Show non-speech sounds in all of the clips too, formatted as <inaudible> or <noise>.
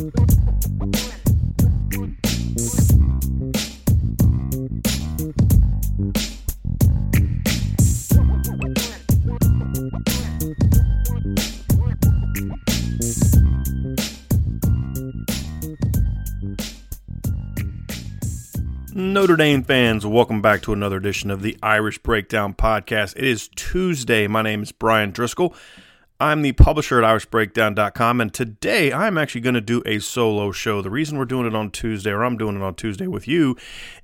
Notre Dame fans, welcome back to another edition of the Irish Breakdown Podcast. It is Tuesday. My name is Bryan Driskell. I'm the publisher at IrishBreakdown.com, and today I'm actually going to do a solo show. The reason we're doing it on Tuesday, or I'm doing it on Tuesday with you,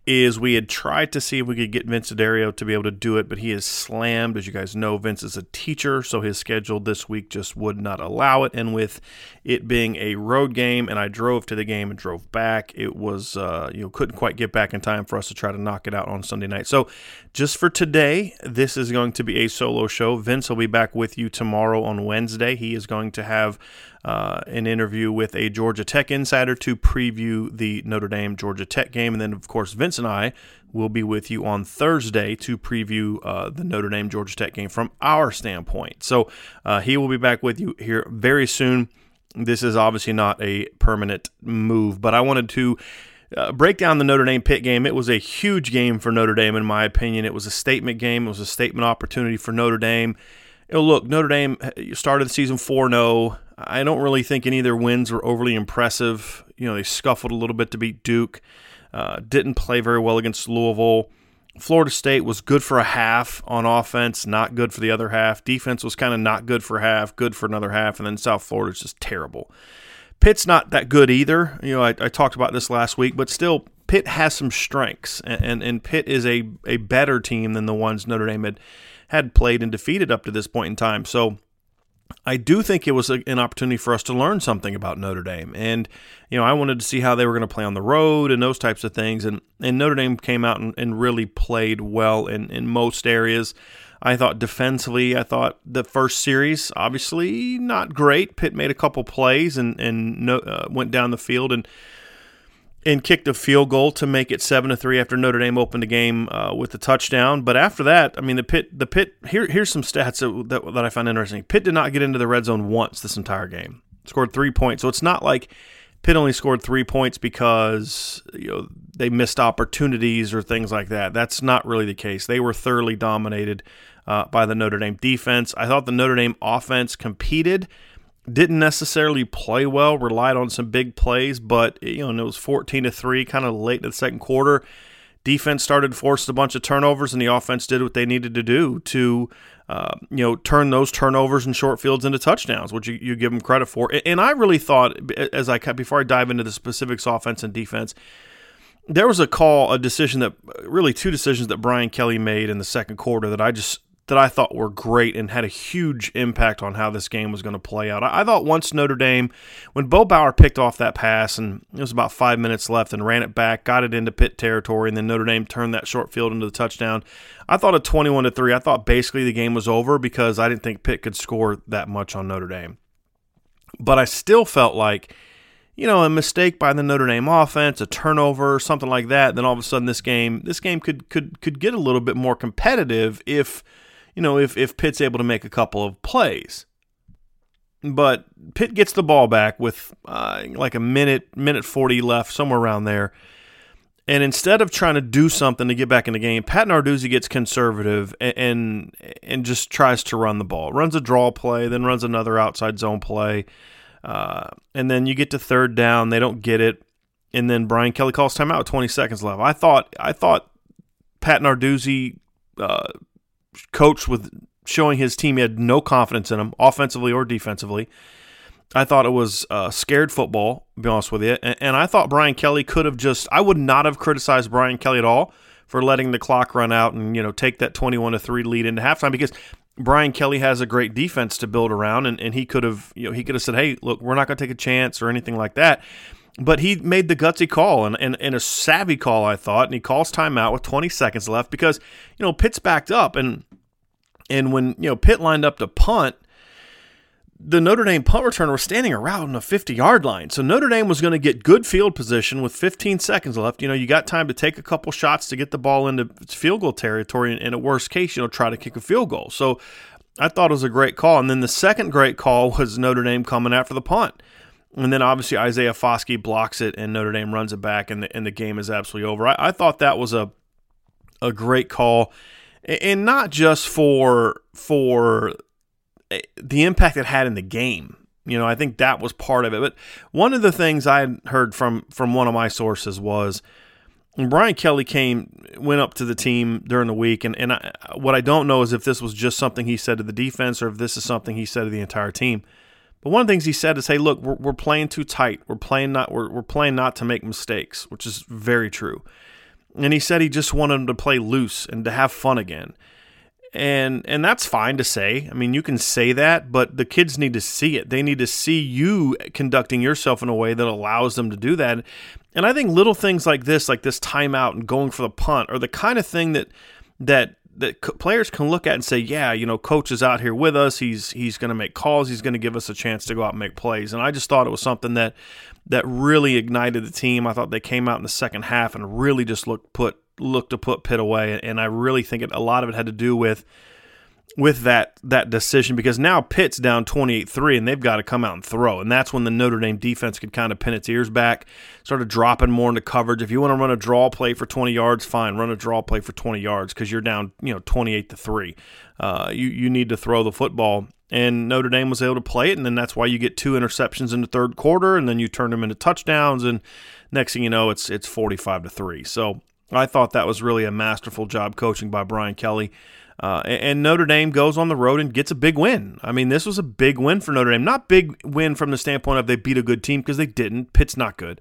is we had tried to see if we could get Vince D'Addario to be able to do it, but he is slammed. As you guys know, Vince is a teacher, so his schedule this week just would not allow it. And with it being a road game, and I drove to the game and drove back, it was uh, you know couldn't quite get back in time for us to try to knock it out on Sunday night. So just for today, this is going to be a solo show. Vince will be back with you tomorrow on Wednesday. He is going to have uh, an interview with a Georgia Tech insider to preview the Notre Dame Georgia Tech game. And then, of course, Vince and I will be with you on Thursday to preview uh, the Notre Dame Georgia Tech game from our standpoint. So uh, he will be back with you here very soon. This is obviously not a permanent move, but I wanted to. Uh, break down the Notre Dame Pitt game. It was a huge game for Notre Dame, in my opinion. It was a statement game. It was a statement opportunity for Notre Dame. You know, look, Notre Dame started the season 4 0. I don't really think any of their wins were overly impressive. You know, they scuffled a little bit to beat Duke, uh, didn't play very well against Louisville. Florida State was good for a half on offense, not good for the other half. Defense was kind of not good for half, good for another half, and then South Florida's just terrible. Pitt's not that good either. You know, I, I talked about this last week, but still, Pitt has some strengths, and, and, and Pitt is a, a better team than the ones Notre Dame had, had played and defeated up to this point in time. So I do think it was a, an opportunity for us to learn something about Notre Dame. And, you know, I wanted to see how they were going to play on the road and those types of things. And, and Notre Dame came out and, and really played well in, in most areas. I thought defensively, I thought the first series, obviously not great. Pitt made a couple plays and, and no, uh, went down the field and and kicked a field goal to make it seven to three after Notre Dame opened the game uh, with a touchdown. But after that, I mean, the Pitt, the Pitt. Here, here's some stats that, that, that I found interesting. Pitt did not get into the red zone once this entire game. Scored three points, so it's not like Pitt only scored three points because you know they missed opportunities or things like that. That's not really the case. They were thoroughly dominated uh, by the Notre Dame defense. I thought the Notre Dame offense competed didn't necessarily play well, relied on some big plays, but you know, it was 14 to 3 kind of late in the second quarter. Defense started force a bunch of turnovers, and the offense did what they needed to do to, uh, you know, turn those turnovers and short fields into touchdowns, which you, you give them credit for. And I really thought, as I before I dive into the specifics, offense and defense, there was a call, a decision that really two decisions that Brian Kelly made in the second quarter that I just that I thought were great and had a huge impact on how this game was going to play out. I, I thought once Notre Dame, when Bo Bauer picked off that pass and it was about five minutes left and ran it back, got it into Pitt territory, and then Notre Dame turned that short field into the touchdown. I thought a 21 to 3, I thought basically the game was over because I didn't think Pitt could score that much on Notre Dame. But I still felt like you know, a mistake by the Notre Dame offense, a turnover, something like that, then all of a sudden this game this game could could could get a little bit more competitive if you know if if Pitt's able to make a couple of plays. But Pitt gets the ball back with uh, like a minute minute forty left, somewhere around there. And instead of trying to do something to get back in the game, Pat Narduzzi gets conservative and, and and just tries to run the ball. Runs a draw play, then runs another outside zone play uh, and then you get to third down, they don't get it, and then Brian Kelly calls timeout 20 seconds left. I thought I thought Pat Narduzzi uh, coached with showing his team he had no confidence in him, offensively or defensively. I thought it was uh, scared football, to be honest with you. And, and, I thought Brian Kelly could have just, I would not have criticized Brian Kelly at all for letting the clock run out and, you know, take that 21 to 3 lead into halftime because Brian Kelly has a great defense to build around, and, and he could have, you know, he could have said, "Hey, look, we're not going to take a chance or anything like that." But he made the gutsy call and, and, and a savvy call, I thought, and he calls timeout with 20 seconds left because you know Pitt's backed up, and and when you know Pitt lined up to punt, the Notre Dame punt returner was standing around the 50 yard line. So Notre Dame was going to get good field position with 15 seconds left. You know, you got time to take a couple shots to get the ball into field goal territory. And in a worst case, you know, try to kick a field goal. So I thought it was a great call. And then the second great call was Notre Dame coming after the punt. And then obviously Isaiah Foskey blocks it and Notre Dame runs it back and the, and the game is absolutely over. I, I thought that was a, a great call. And not just for for eh, the impact it had in the game. You know, I think that was part of it. But one of the things I heard from from one of my sources was when Brian Kelly came went up to the team during the week, and and I, what I don't know is if this was just something he said to the defense or if this is something he said to the entire team. But one of the things he said is, "Hey, look, we're, we're playing too tight. We're playing not we're, we're playing not to make mistakes," which is very true. And he said he just wanted them to play loose and to have fun again and and that's fine to say. I mean, you can say that, but the kids need to see it. They need to see you conducting yourself in a way that allows them to do that. And I think little things like this, like this timeout and going for the punt, are the kind of thing that that that players can look at and say, yeah, you know, coach is out here with us. He's he's going to make calls. He's going to give us a chance to go out and make plays. And I just thought it was something that that really ignited the team. I thought they came out in the second half and really just looked put look to put Pitt away, and I really think it, a lot of it had to do with with that that decision because now Pitt's down 28-3 and they've got to come out and throw. And that's when the Notre Dame defense could kind of pin its ears back, started dropping more into coverage. If you want to run a draw play for 20 yards, fine, run a draw play for 20 yards because you're down, you know, 28 to 3. Uh, you you need to throw the football. And Notre Dame was able to play it, and then that's why you get two interceptions in the third quarter, and then you turn them into touchdowns, and next thing you know, it's it's 45 to 3. So I thought that was really a masterful job coaching by Brian Kelly. Uh, and Notre Dame goes on the road and gets a big win. I mean, this was a big win for Notre Dame. Not big win from the standpoint of they beat a good team because they didn't. Pitt's not good.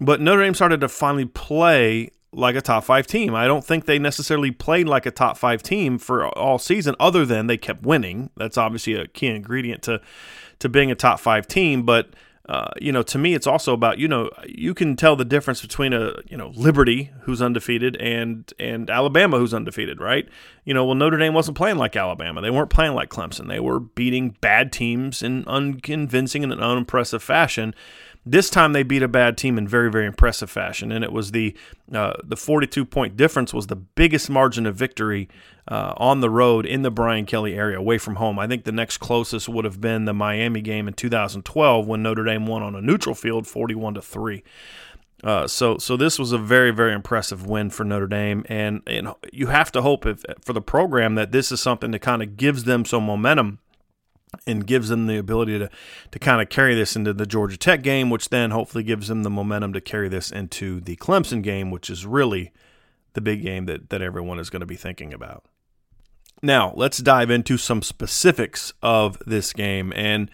But Notre Dame started to finally play like a top five team. I don't think they necessarily played like a top five team for all season, other than they kept winning. That's obviously a key ingredient to to being a top five team. But uh, you know, to me, it's also about you know you can tell the difference between a you know Liberty who's undefeated and and Alabama who's undefeated, right? You know, well Notre Dame wasn't playing like Alabama. They weren't playing like Clemson. They were beating bad teams in unconvincing and unimpressive fashion. This time they beat a bad team in very, very impressive fashion, and it was the uh, the 42 point difference was the biggest margin of victory uh, on the road in the Brian Kelly area, away from home. I think the next closest would have been the Miami game in 2012 when Notre Dame won on a neutral field, 41 to three. Uh, so, so this was a very, very impressive win for Notre Dame, and, and you have to hope if, for the program that this is something that kind of gives them some momentum and gives them the ability to to kind of carry this into the Georgia Tech game, which then hopefully gives them the momentum to carry this into the Clemson game, which is really the big game that that everyone is going to be thinking about. Now, let's dive into some specifics of this game and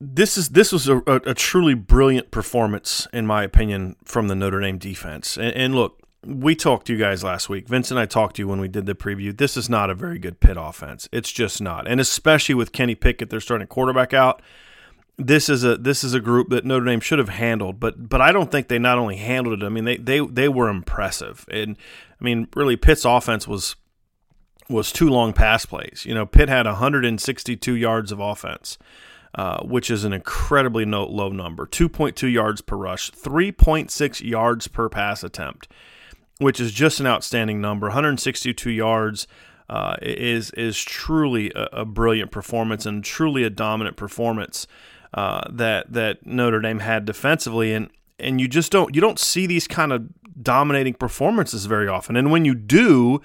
this is this was a, a, truly brilliant performance, in my opinion, from the Notre Dame defense. And, and, look, we talked to you guys last week. Vince and I talked to you when we did the preview. This is not a very good Pitt offense. It's just not, and especially with Kenny Pickett, they're starting quarterback out. This is a this is a group that Notre Dame should have handled, but but I don't think they not only handled it. I mean, they they they were impressive, and I mean, really, Pitt's offense was was two long pass plays. You know, Pitt had 162 yards of offense, uh, which is an incredibly low number. 2.2 yards per rush, 3.6 yards per pass attempt, which is just an outstanding number. 162 yards. Uh, is is truly a, a, brilliant performance and truly a dominant performance uh, that that Notre Dame had defensively, and and you just don't you don't see these kind of dominating performances very often, and when you do,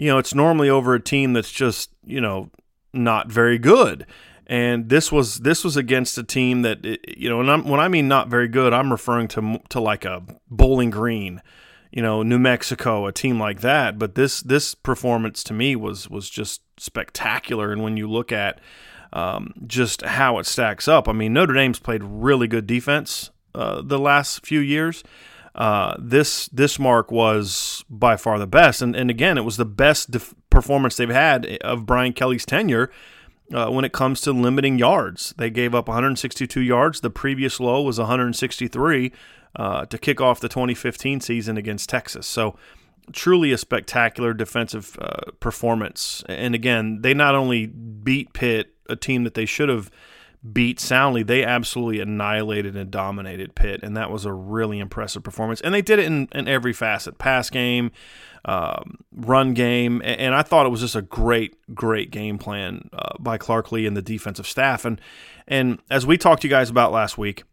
you know, it's normally over a team that's just, you know, not very good. And this was this was against a team that you know, when, when i mean not very good, I'm referring to to like a Bowling Green, you know, New Mexico, a team like that. But this this performance to me was was just spectacular. And when you look at um, just how it stacks up, I mean, Notre Dame's played really good defense uh, the last few years. Uh, this this mark was by far the best, and and again, it was the best def- performance they've had of Brian Kelly's tenure. Uh, when it comes to limiting yards, they gave up 162 yards. The previous low was 163 uh, to kick off the 2015 season against Texas. So, truly a spectacular defensive uh, performance. And again, they not only beat Pitt, a team that they should have beat soundly. They absolutely annihilated and dominated Pitt, and that was a really impressive performance. And they did it in, in every facet pass game, um, run game. And I thought it was just a great, great game plan uh, by Clark Lea and the defensive staff. And, and as we talked to you guys about last week,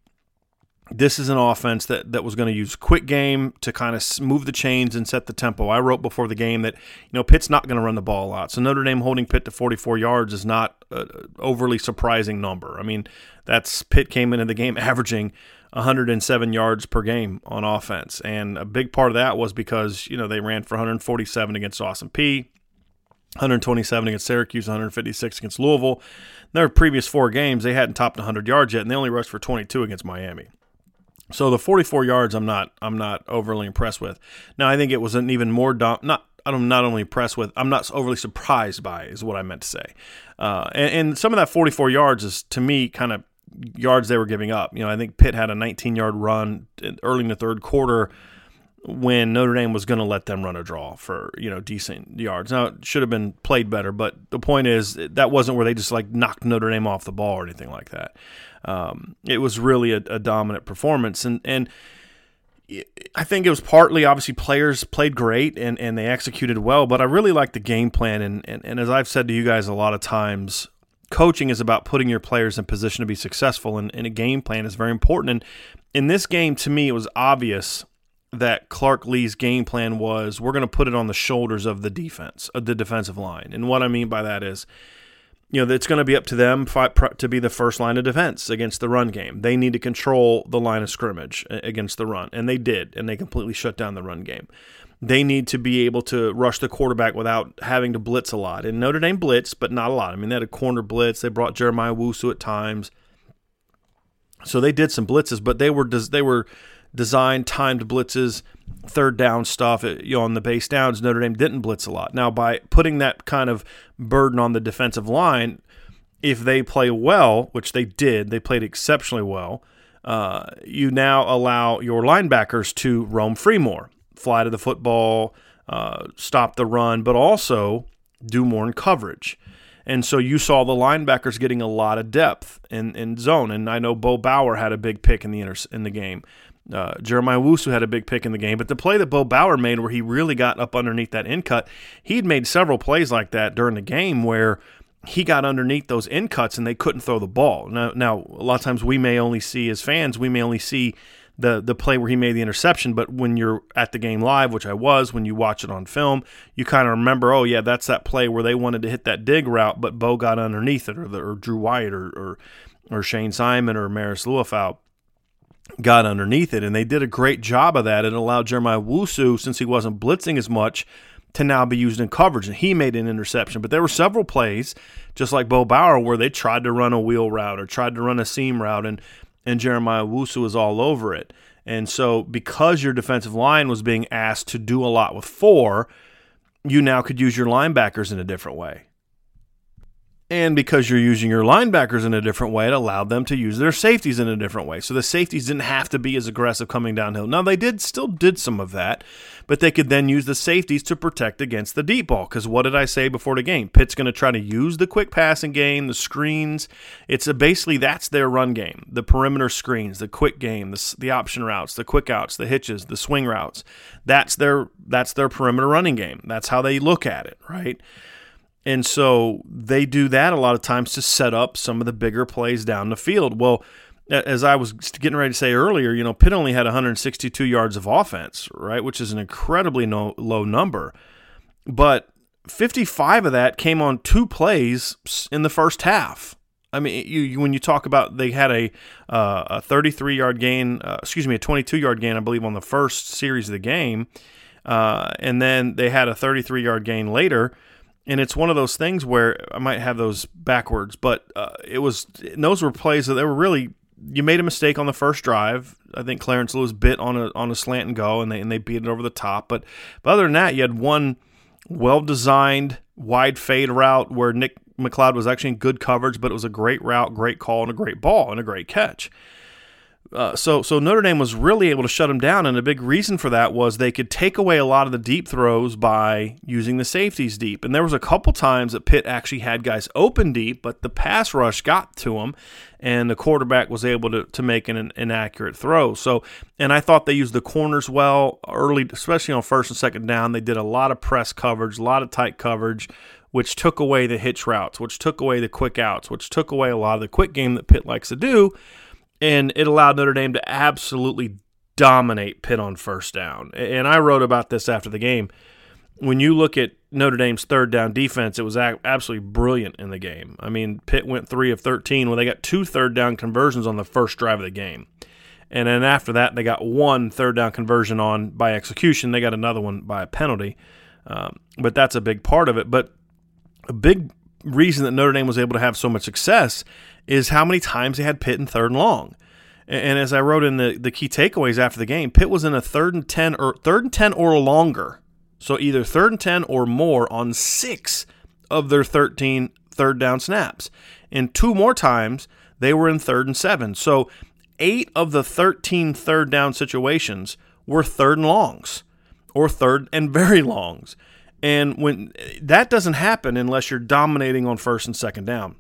this is an offense that, that was going to use quick game to kind of move the chains and set the tempo. I wrote before the game that you know Pitt's not going to run the ball a lot, so Notre Dame holding Pitt to 44 yards is not an overly surprising number. I mean, that's Pitt came into the game <laughs> averaging 107 yards per game on offense, and a big part of that was because you know they ran for 147 against Austin Peay 127 against Syracuse, 156 against Louisville. In Their previous four games, they hadn't topped 100 yards yet, and they only rushed for 22 against Miami. So the 44 yards, I'm not, I'm not overly impressed with. Now I think it was an even more dom- not. I'm not only impressed with, I'm not overly surprised by, is what I meant to say. Uh, and, and some of that 44 yards is to me kind of yards they were giving up. You know, I think Pitt had a 19 yard run early in the third quarter when Notre Dame was going to let them run a draw for you know decent yards. Now it should have been played better, but the point is that wasn't where they just like knocked Notre Dame off the ball or anything like that. Um, it was really a, a, dominant performance, and and I think it was partly obviously players played great and, and they executed well, but I really like the game plan. And, and, and as I've said to you guys a lot of times, coaching is about putting your players in position to be successful, and, and a game plan is very important. And in this game, to me, it was obvious that Clark Lea's game plan was we're going to put it on the shoulders of the defense, of the defensive line. And what I mean by that is you know, it's going to be up to them to be the first line of defense against the run game. They need to control the line of scrimmage against the run, and they did, and they completely shut down the run game. They need to be able to rush the quarterback without having to blitz a lot. And Notre Dame blitz, but not a lot. I mean, they had a corner blitz. They brought Jeremiah Owusu at times, so they did some blitzes, but they were they were designed timed blitzes, third down stuff uh, you know, on the base downs. Notre Dame didn't blitz a lot. Now, by putting that kind of burden on the defensive line, if they play well, which they did, they played exceptionally well. Uh, you now allow your linebackers to roam free more, fly to the football, uh, stop the run, but also do more in coverage. And so you saw the linebackers getting a lot of depth in, in zone. And I know Bo Bauer had a big pick in the inter- in the game. Uh, Jeremiah Owusu had a big pick in the game, but the play that Bo Bauer made, where he really got up underneath that in cut, he'd made several plays like that during the game where he got underneath those in cuts and they couldn't throw the ball. Now, now a lot of times we may only see as fans, we may only see the the play where he made the interception, but when you're at the game live, which I was, when you watch it on film, you kind of remember, oh yeah, that's that play where they wanted to hit that dig route, but Bo got underneath it, or, the, or Drew White, or, or or Shane Simon, or Marist Liufau got underneath it, and they did a great job of that. It allowed Jeremiah Owusu, since he wasn't blitzing as much, to now be used in coverage. And he made an interception. But there were several plays, just like Bo Bauer, where they tried to run a wheel route or tried to run a seam route, and, and Jeremiah Owusu was all over it. And so, because your defensive line was being asked to do a lot with four, you now could use your linebackers in a different way. And because you're using your linebackers in a different way, it allowed them to use their safeties in a different way. So the safeties didn't have to be as aggressive coming downhill. Now they did still did some of that, but they could then use the safeties to protect against the deep ball. Because what did I say before the game? Pitt's going to try to use the quick passing game, the screens. It's a, basically that's their run game: the perimeter screens, the quick game, the, the option routes, the quick outs, the hitches, the swing routes. That's their that's their perimeter running game. That's how they look at it, right? And so they do that a lot of times to set up some of the bigger plays down the field. Well, as I was getting ready to say earlier, you know, Pitt only had 162 yards of offense, right, which is an incredibly no, low number. But 55 of that came on two plays in the first half. I mean, you, you, when you talk about they had a uh, a 33 yard gain, uh, excuse me, a 22 yard gain, I believe, on the first series of the game, uh, and then they had a 33 yard gain later and it's one of those things where I might have those backwards, but uh, it was those were plays that they were really. You made a mistake on the first drive. I think Clarence Lewis bit on a on a slant and go, and they and they beat it over the top. But, but other than that, you had one well designed wide fade route where Nick McCloud was actually in good coverage, but it was a great route, great call, and a great ball and a great catch. Uh, so so Notre Dame was really able to shut them down, and a big reason for that was they could take away a lot of the deep throws by using the safeties deep. And there was a couple times that Pitt actually had guys open deep, but the pass rush got to them, and the quarterback was able to, to make an inaccurate throw. So, and I thought they used the corners well early, especially on first and second down. They did a lot of press coverage, a lot of tight coverage. Which took away the hitch routes, which took away the quick outs, which took away a lot of the quick game that Pitt likes to do and it allowed Notre Dame to absolutely dominate Pitt on first down. And I wrote about this after the game. When you look at Notre Dame's third down defense, it was absolutely brilliant in the game. I mean, Pitt went three of 13 when they got two third down conversions on the first drive of the game. And then after that, they got one third down conversion on by execution. They got another one by a penalty. Um, but that's a big part of it. But a big reason that Notre Dame was able to have so much success is how many times they had Pitt in third and long. And as I wrote in the, the key takeaways after the game, Pitt was in a third and ten or third and ten or longer. So either third and ten or more on six of their 13 third down snaps. And two more times they were in third and seven. So eight of the 13 third down situations were third and longs or third and very longs. And when that doesn't happen unless you're dominating on first and second down.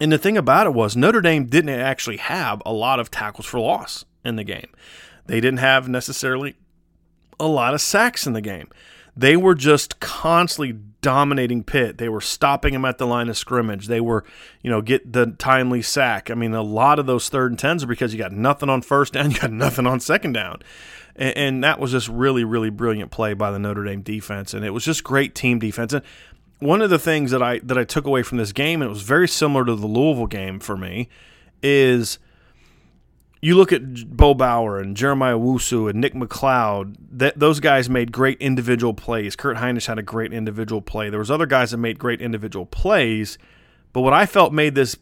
And the thing about it was Notre Dame didn't actually have a lot of tackles for loss in the game. They didn't have necessarily a lot of sacks in the game. They were just constantly dominating Pitt. They were stopping them at the line of scrimmage. They were, you know, get the timely sack. I mean, a lot of those third and tens are because you got nothing on first down, <laughs> you got nothing on second down. And, and that was just really, really brilliant play by the Notre Dame defense. And it was just great team defense. And one of the things that I that I took away from this game, and it was very similar to the Louisville game for me, is you look at Bo Bauer and Jeremiah Owusu and Nick McCloud. That those guys made great individual plays. Kurt Hinish had a great individual play. There was other guys that made great individual plays, but what I felt made this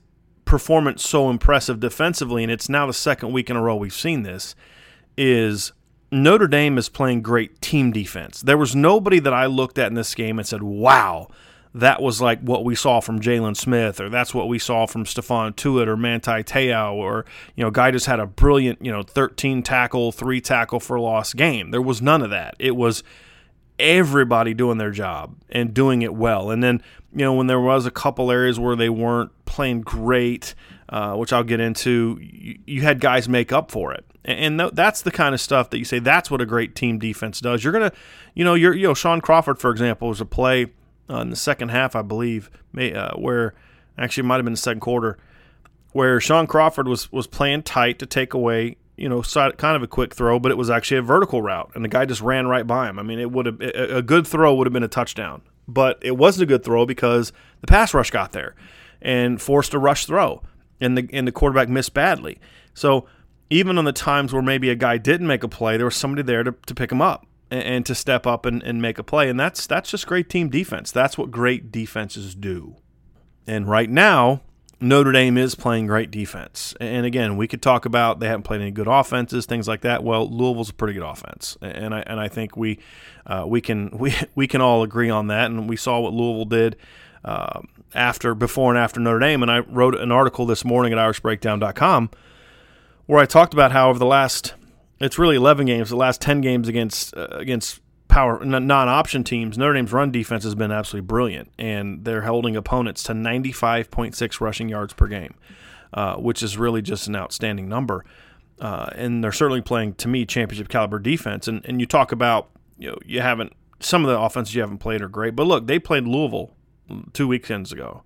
performance so impressive defensively, and it's now the second week in a row we've seen this, is Notre Dame is playing great team defense. There was nobody that I looked at in this game and said, "Wow." that was like what we saw from Jaylon Smith, or that's what we saw from Stephon Tuitt or Manti Te'o, or you know, guy just had a brilliant, you know, 13 tackle, three tackle for loss game. There was none of that. It was everybody doing their job and doing it well. And then, you know, when there was a couple areas where they weren't playing great, uh, which I'll get into, you, you, had guys make up for it. And, that's the kind of stuff that you say that's what a great team defense does. You're gonna, you know, you're, you know, Shaun Crawford, for example, was a play uh, in the second half, I believe, may, uh, where actually it might have been the second quarter, where Shaun Crawford was was playing tight to take away, you know, kind of a quick throw, but it was actually a vertical route, and the guy just ran right by him. I mean, it would have a good throw would have been a touchdown, but it wasn't a good throw because the pass rush got there and forced a rush throw, and the and the quarterback missed badly. So even on the times where maybe a guy didn't make a play, there was somebody there to, to pick him up and, and to step up and, and make a play. And that's that's just great team defense. That's what great defenses do. And right now, Notre Dame is playing great defense. And again, we could talk about they haven't played any good offenses, things like that. Well, Louisville's a pretty good offense, and I and I think we uh, we can <laughs> we we can all agree on that. And we saw what Louisville did uh, after, before, and after Notre Dame. And I wrote an article this morning at IrishBreakdown.com where I talked about how over the last it's really 11 games, the last 10 games against uh, against power non-option teams, Notre Dame's run defense has been absolutely brilliant, and they're holding opponents to 95.6 rushing yards per game, uh, which is really just an outstanding number. Uh, and they're certainly playing, to me, championship caliber defense. And and you talk about you know you haven't some of the offenses you haven't played are great, but look, they played Louisville two weekends ago,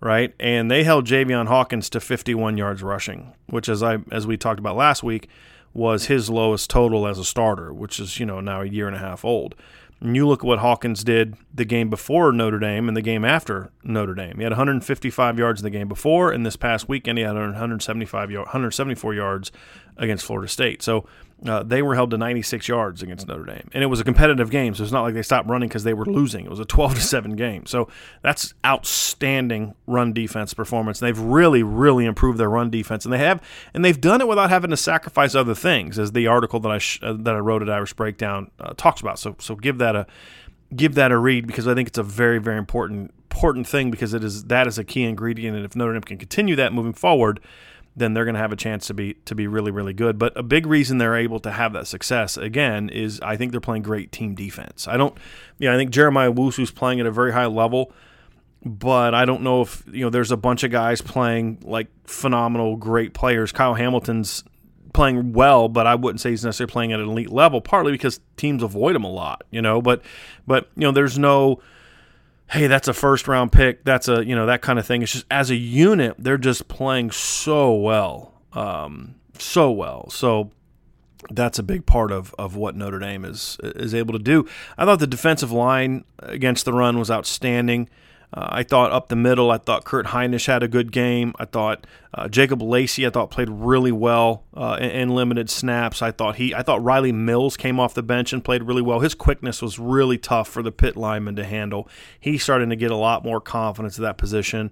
right? And they held Javian Hawkins to 51 yards rushing, which, as I as we talked about last week was his lowest total as a starter, which is, you know, now a year and a half old. And you look at what Hawkins did the game before Notre Dame and the game after Notre Dame. He had 155 yards in the game before, and this past weekend he had 175 174 yards against Florida State. So uh, they were held to 96 yards against Notre Dame, and it was a competitive game. So it's not like they stopped running because they were losing. It was a 12 to seven game. So that's outstanding run defense performance. They've really, really improved their run defense, and they have, and they've done it without having to sacrifice other things, as the article that I sh- uh, that I wrote at Irish Breakdown uh, talks about. So so give that a give that a read because I think it's a very very important important thing because it is that is a key ingredient, and if Notre Dame can continue that moving forward then they're going to have a chance to be to be really really good. But a big reason they're able to have that success again is I think they're playing great team defense. I don't, you know, I think Jeremiah Owusu's playing at a very high level, but I don't know if you know there's a bunch of guys playing like phenomenal great players. Kyle Hamilton's playing well, but I wouldn't say he's necessarily playing at an elite level. Partly because teams avoid him a lot, you know. But but you know there's no hey, that's a first round pick. That's a, you know, that kind of thing. It's just as a unit, they're just playing so well. Um, so well. So that's a big part of, of what Notre Dame is is able to do. I thought the defensive line against the run was outstanding. Uh, I thought up the middle, I thought Kurt Hinish had a good game. I thought uh, Jacob Lacey, I thought played really well uh, in, in, limited snaps. I thought he, I thought Rylie Mills came off the bench and played really well. His quickness was really tough for the Pitt lineman to handle. He's starting to get a lot more confidence in that position.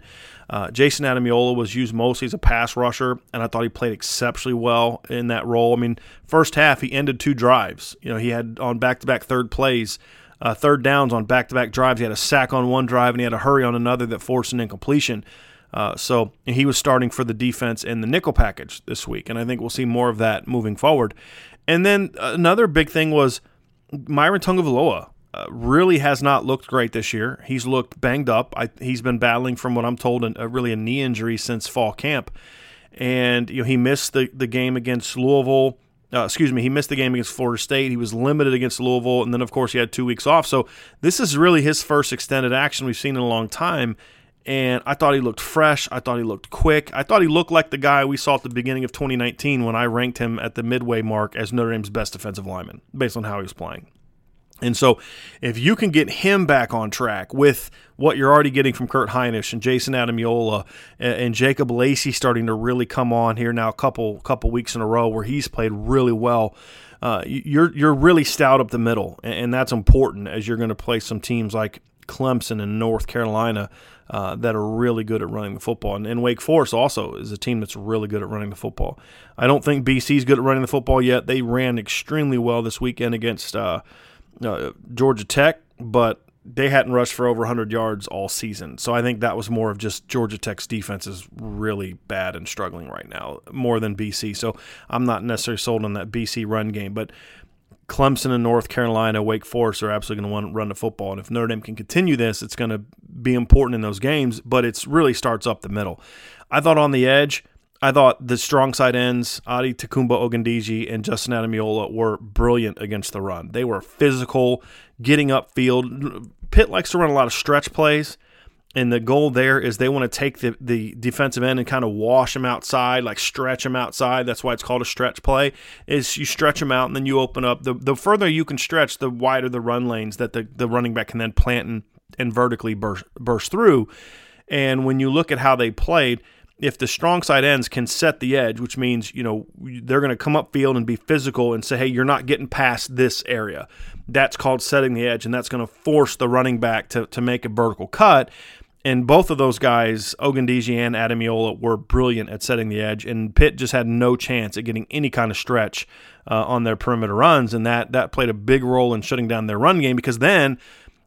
Uh, Jayson Ademilola was used mostly as a pass rusher, and I thought he played exceptionally well in that role. I mean, first half he ended two drives. You know, he had on back-to-back third plays uh, third downs on back to back drives. He had a sack on one drive and he had a hurry on another that forced an incompletion. Uh, so he was starting for the defense in the nickel package this week, and I think we'll see more of that moving forward. And then another big thing was Myron Tagovailoa uh, really has not looked great this year. He's looked banged up. I, he's been battling from what I'm told, an, a, really a knee injury since fall camp, and you know he missed the the game against Louisville. Uh, excuse me, he missed the game against Florida State. He was limited against Louisville, and then of course he had two weeks off. So this is really his first extended action we've seen in a long time. And I thought he looked fresh. I thought he looked quick. I thought he looked like the guy we saw at the beginning of 2019 when I ranked him at the midway mark as Notre Dame's best defensive lineman, based on how he was playing. And so, if you can get him back on track with what you're already getting from Kurt Hinish and Jayson Ademilola and, Jacob Lacey starting to really come on here now a couple couple weeks in a row where he's played really well, uh, you're you're really stout up the middle, and, and that's important as you're going to play some teams like Clemson and North Carolina uh, that are really good at running the football. And, and, Wake Forest also is a team that's really good at running the football. I don't think BC's good at running the football yet. They ran extremely well this weekend against uh, uh, Georgia Tech, but they hadn't rushed for over 100 yards all season. So I think that was more of just Georgia Tech's defense is really bad and struggling right now, more than BC. So I'm not necessarily sold on that BC run game, but Clemson and North Carolina, Wake Forest are absolutely going to want to run the football. And if Notre Dame can continue this, it's going to be important in those games, but it really starts up the middle. I thought on the edge, I thought the strong side ends, Adetokunbo Ogundeji and Justin Ademilola, were brilliant against the run. They were physical, getting upfield. Pitt likes to run a lot of stretch plays, and the goal there is they want to take the, the defensive end and kind of wash him outside, like stretch him outside. That's why it's called a stretch play. Is you stretch them out and then you open up. The, the further you can stretch, the wider the run lanes that the, the running back can then plant and, and vertically burst, burst through. And when you look at how they played – if the strong side ends can set the edge, which means, you know, they're going to come up field and be physical and say, hey, you're not getting past this area. That's called setting the edge, and that's going to force the running back to, to make a vertical cut. And both of those guys, Ogundeji and Ademilola, were brilliant at setting the edge, and Pitt just had no chance at getting any kind of stretch uh, on their perimeter runs, and that that played a big role in shutting down their run game because then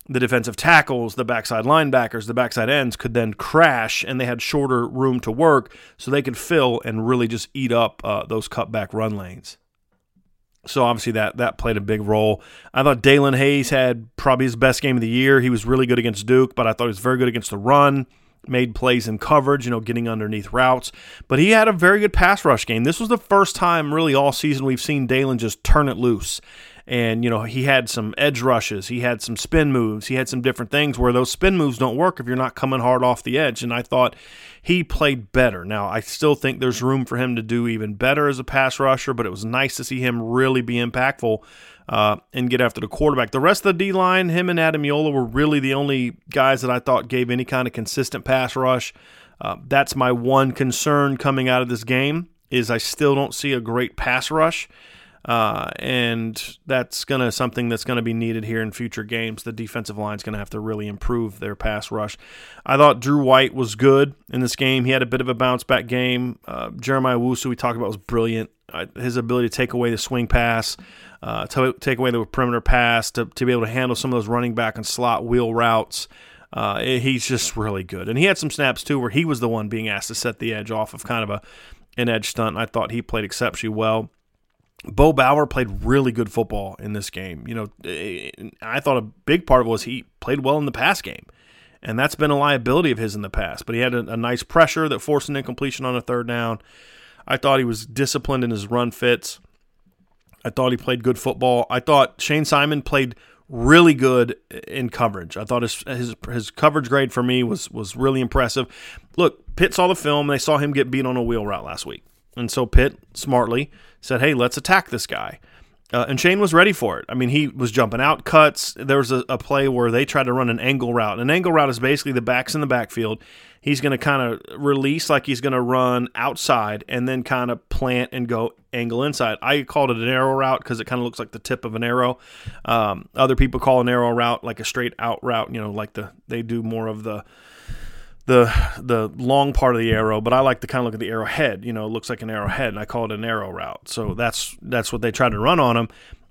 the defensive tackles, the backside linebackers, the backside ends could then crash, and they had shorter room to work, so they could fill and really just eat up uh, those cutback run lanes. So obviously that that played a big role. I thought Daelin Hayes had probably his best game of the year. He was really good against Duke, but I thought he was very good against the run. Made plays in coverage, you know, getting underneath routes. But he had a very good pass rush game. This was the first time really all season we've seen Daelin just turn it loose and you know he had some edge rushes he had some spin moves he had some different things where those spin moves don't work if you're not coming hard off the edge. And i thought he played better. Now i still think there's room for him to do even better as a pass rusher but it was nice to see him really be impactful uh, and get after the quarterback. The rest of the d line him and ademilola were really the only guys that i thought gave any kind of consistent pass rush. Uh, that's my one concern coming out of this game is i still don't see a great pass rush uh, and that's gonna something that's gonna be needed here in future games. The defensive line's gonna have to really improve their pass rush. I thought Drew White was good in this game. He had a bit of a bounce back game. Uh, Jeremiah Owusu, we talked about, was brilliant. Uh, his ability to take away the swing pass, uh, to take away the perimeter pass, to, to be able to handle some of those running back and slot wheel routes. Uh, he's just really good. And he had some snaps too where he was the one being asked to set the edge off of kind of a an edge stunt. I thought he played exceptionally well. Bo Bauer played really good football in this game. You know, eh, I thought a big part of it was he played well in the pass game, and that's been a liability of his in the past. But he had a, a nice pressure that forced an incompletion on a third down. I thought he was disciplined in his run fits. I thought he played good football. I thought Shane Simon played really good in coverage. I thought his his his coverage grade for me was was really impressive. Look, Pitt saw the film they saw him get beat on a wheel route last week. And so Pitt smartly said, hey, let's attack this guy. Uh, and Shane was ready for it. I mean, he was jumping out cuts. There was a, a, play where they tried to run an angle route. An angle route is basically the backs in the backfield. He's going to kind of release like he's going to run outside and then kind of plant and go angle inside. I called it an arrow route because it kind of looks like the tip of an arrow. Um, other people call an arrow route like a straight out route. You know, like the they do more of the the the long part of the arrow, but I like to kind of look at the arrowhead. You know, it looks like an arrowhead, and I call it an arrow route. So that's that's what they tried to run on him.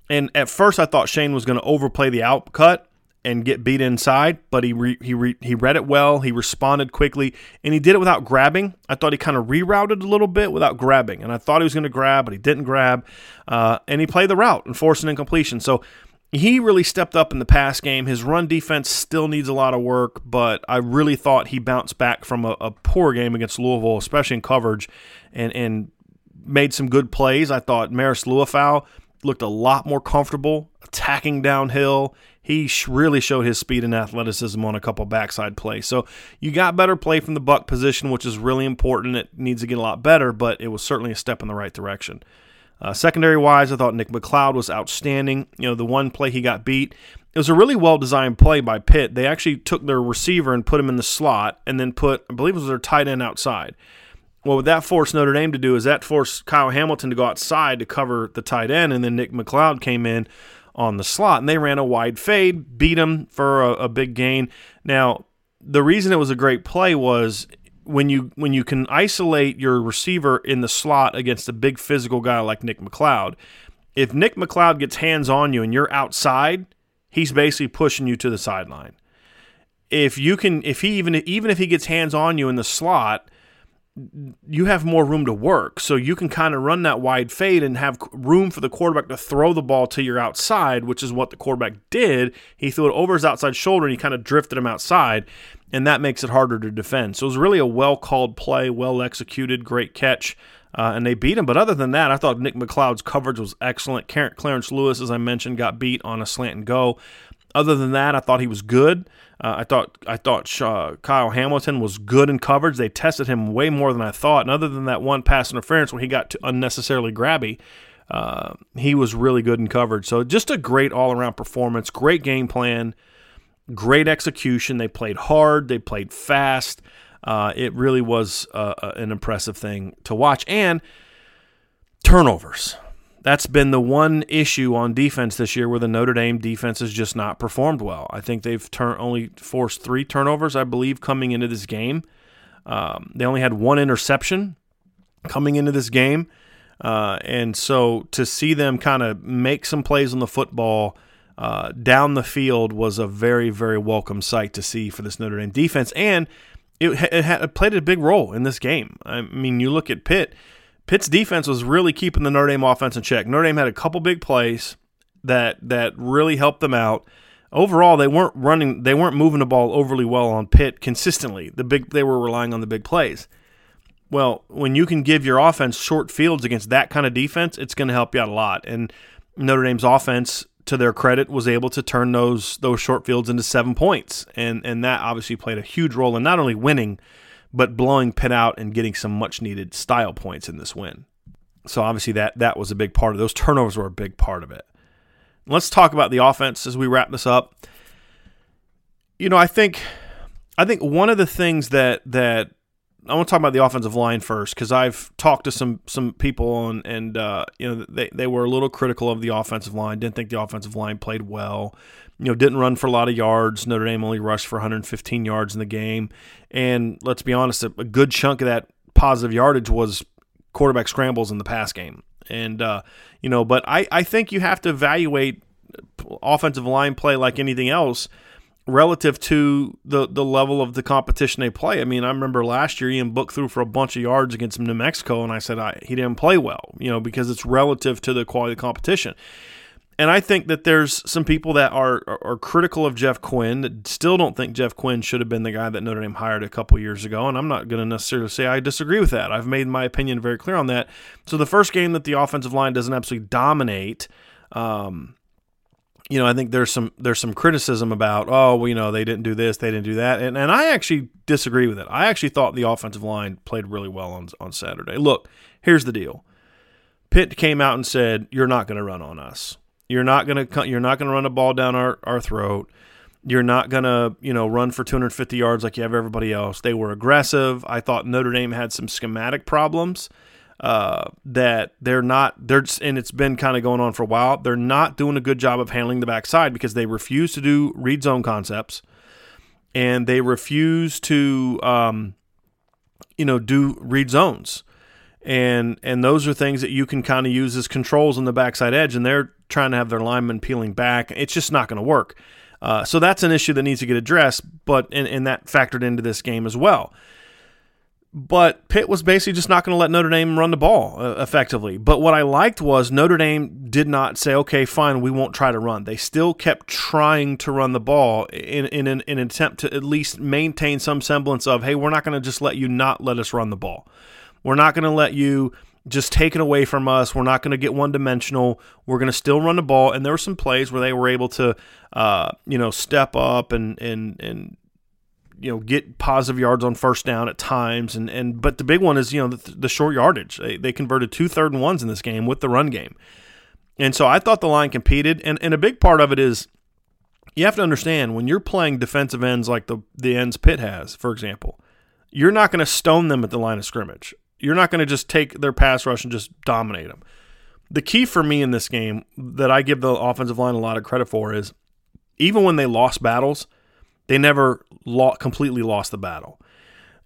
And at first, I thought Shane was going to overplay the out cut and get beat inside, but he re, he re, he read it well. He responded quickly, and he did it without grabbing. I thought he kind of rerouted a little bit without grabbing, and I thought he was going to grab, but he didn't grab. Uh, and he played the route and forced an incompletion. So he really stepped up in the pass game. His run defense still needs a lot of work, but I really thought he bounced back from a, a poor game against Louisville, especially in coverage, and and made some good plays. I thought Marist Liufau looked a lot more comfortable attacking downhill. He really showed his speed and athleticism on a couple backside plays. So you got better play from the buck position, which is really important. It needs to get a lot better, but it was certainly a step in the right direction. Uh, secondary wise, I thought Nick McCloud was outstanding. You know, the one play he got beat, it was a really well designed play by Pitt. They actually took their receiver and put him in the slot and then put, I believe it was their tight end outside. Well, what that forced Notre Dame to do is that forced Kyle Hamilton to go outside to cover the tight end, and then Nick McCloud came in on the slot, and they ran a wide fade, beat him for a, a big gain. Now, the reason it was a great play was when you when you can isolate your receiver in the slot against a big physical guy like Nick McCloud, if Nick McCloud gets hands on you and you're outside, he's basically pushing you to the sideline. If you can if he even even if he gets hands on you in the slot, you have more room to work. So you can kind of run that wide fade and have room for the quarterback to throw the ball to your outside, which is what the quarterback did. He threw it over his outside shoulder and he kind of drifted him outside, and that makes it harder to defend. So it was really a well called play, well executed, great catch. Uh, and they beat him. But other than that, I thought Nick McCloud's coverage was excellent. Clarence Lewis, as I mentioned, got beat on a slant and go. Other than that, I thought he was good. Uh, I thought I thought uh, Kyle Hamilton was good in coverage. They tested him way more than I thought. And other than that one pass interference when he got unnecessarily grabby, uh, he was really good in coverage. So just a great all around performance, great game plan, great execution. They played hard. They played fast. Uh, it really was uh, an impressive thing to watch. And turnovers. That's been the one issue on defense this year where the Notre Dame defense has just not performed well. I think they've turn, only forced three turnovers, I believe, coming into this game. Um, they only had one interception coming into this game. Uh, and so to see them kind of make some plays on the football uh, down the field was a very, very welcome sight to see for this Notre Dame defense. And it, it, had, it played a big role in this game. I mean, you look at Pitt, Pitt's defense was really keeping the Notre Dame offense in check. Notre Dame had a couple big plays that that really helped them out. Overall, they weren't running, they weren't moving the ball overly well on Pitt consistently. The big, they were relying on the big plays. Well, when you can give your offense short fields against that kind of defense, it's going to help you out a lot. And Notre Dame's offense, to their credit, was able to turn those those short fields into seven points, and and that obviously played a huge role in not only winning, but blowing Pitt out and getting some much needed style points in this win. So obviously that that was a big part of those turnovers were a big part of it. Let's talk about the offense as we wrap this up. You know, I think I think one of the things that that I want to talk about the offensive line first because I've talked to some some people and and uh, you know they they were a little critical of the offensive line. Didn't think the offensive line played well. You know, didn't run for a lot of yards. Notre Dame only rushed for 115 yards in the game, and let's be honest, a, a good chunk of that positive yardage was quarterback scrambles in the pass game. And uh, you know, but I I think you have to evaluate offensive line play like anything else relative to the the level of the competition they play. I mean, I remember last year Ian Book threw for a bunch of yards against New Mexico, and I said I, he didn't play well, you know, because it's relative to the quality of the competition. And I think that there's some people that are, are, critical of Jeff Quinn that still don't think Jeff Quinn should have been the guy that Notre Dame hired a couple years ago. And I'm not going to necessarily say I disagree with that. I've made my opinion very clear on that. So the first game that the offensive line doesn't absolutely dominate, um, you know, I think there's some there's some criticism about oh, well, you know, they didn't do this, they didn't do that, and and I actually disagree with it. I actually thought the offensive line played really well on on Saturday. Look, here's the deal: Pitt came out and said, "You're not going to run on us. You're not to you're not to run a ball down our our throat. You're not to you know run for 250 yards like you have everybody else." They were aggressive. I thought Notre Dame had some schematic problems uh, that they're not they're and it's been kind of going on for a while. They're not doing a good job of handling the backside because they refuse to do read zone concepts, and they refuse to um, you know do read zones, and and those are things that you can kind of use as controls on the backside edge, and they're trying to have their linemen peeling back. It's just not going to work. Uh, so that's an issue that needs to get addressed, but and, and that factored into this game as well. But Pitt was basically just not going to let Notre Dame run the ball uh, effectively. But what I liked was Notre Dame did not say, okay, fine, we won't try to run. They still kept trying to run the ball in, in, an, in an attempt to at least maintain some semblance of, hey, we're not going to just let you not let us run the ball. We're not going to let you just take it away from us. We're not going to get one dimensional. We're going to still run the ball. And there were some plays where they were able to, uh, you know, step up and and and you know get positive yards on first down at times and and but the big one is you know the, the short yardage they, they converted two third and ones in this game with the run game and so i thought the line competed and and a big part of it is you have to understand when you're playing defensive ends like the the ends pitt has for example you're not going to stone them at the line of scrimmage you're not going to just take their pass rush and just dominate them the key for me in this game that i give the offensive line a lot of credit for is even when they lost battles they never completely lost the battle.